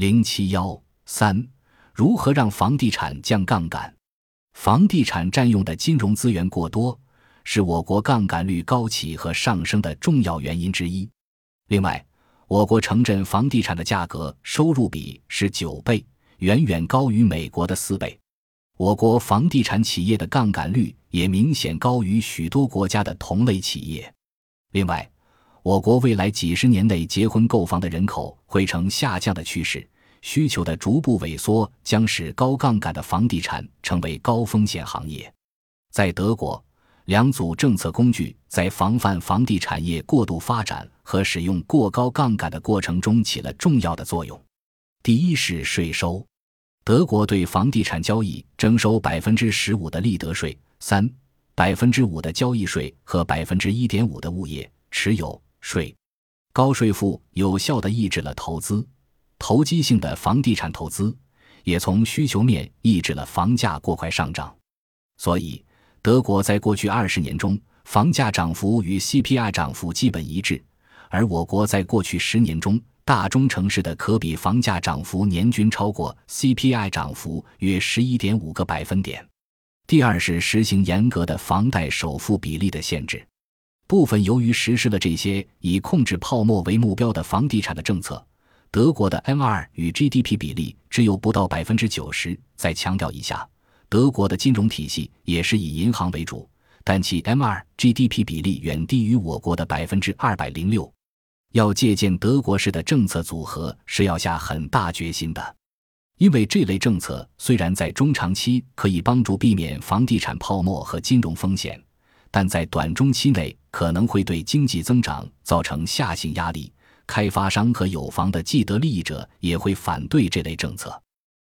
零七幺三，如何让房地产降杠杆？房地产占用的金融资源过多，是我国杠杆率高企和上升的重要原因之一。另外，我国城镇房地产的价格收入比是九倍，远远高于美国的四倍。我国房地产企业的杠杆率也明显高于许多国家的同类企业。另外，我国未来几十年内结婚购房的人口会呈下降的趋势，需求的逐步萎缩将使高杠杆的房地产成为高风险行业。在德国，两组政策工具在防范房地产业过度发展和使用过高杠杆的过程中起了重要的作用。第一是税收，德国对房地产交易征收百分之十五的利得税，三百分之五的交易税和百分之一点五的物业持有。税高税负有效地抑制了投资，投机性的房地产投资也从需求面抑制了房价过快上涨。所以，德国在过去二十年中，房价涨幅与 CPI 涨幅基本一致；而我国在过去十年中，大中城市的可比房价涨幅年均超过 CPI 涨幅约十一点五个百分点。第二是实行严格的房贷首付比例的限制。部分由于实施了这些以控制泡沫为目标的房地产的政策，德国的 M2 与 GDP 比例只有不到百分之九十。再强调一下，德国的金融体系也是以银行为主，但其 M2 GDP 比例远低于我国的百分之二百零六。要借鉴德国式的政策组合是要下很大决心的，因为这类政策虽然在中长期可以帮助避免房地产泡沫和金融风险。但在短中期内可能会对经济增长造成下行压力，开发商和有房的既得利益者也会反对这类政策。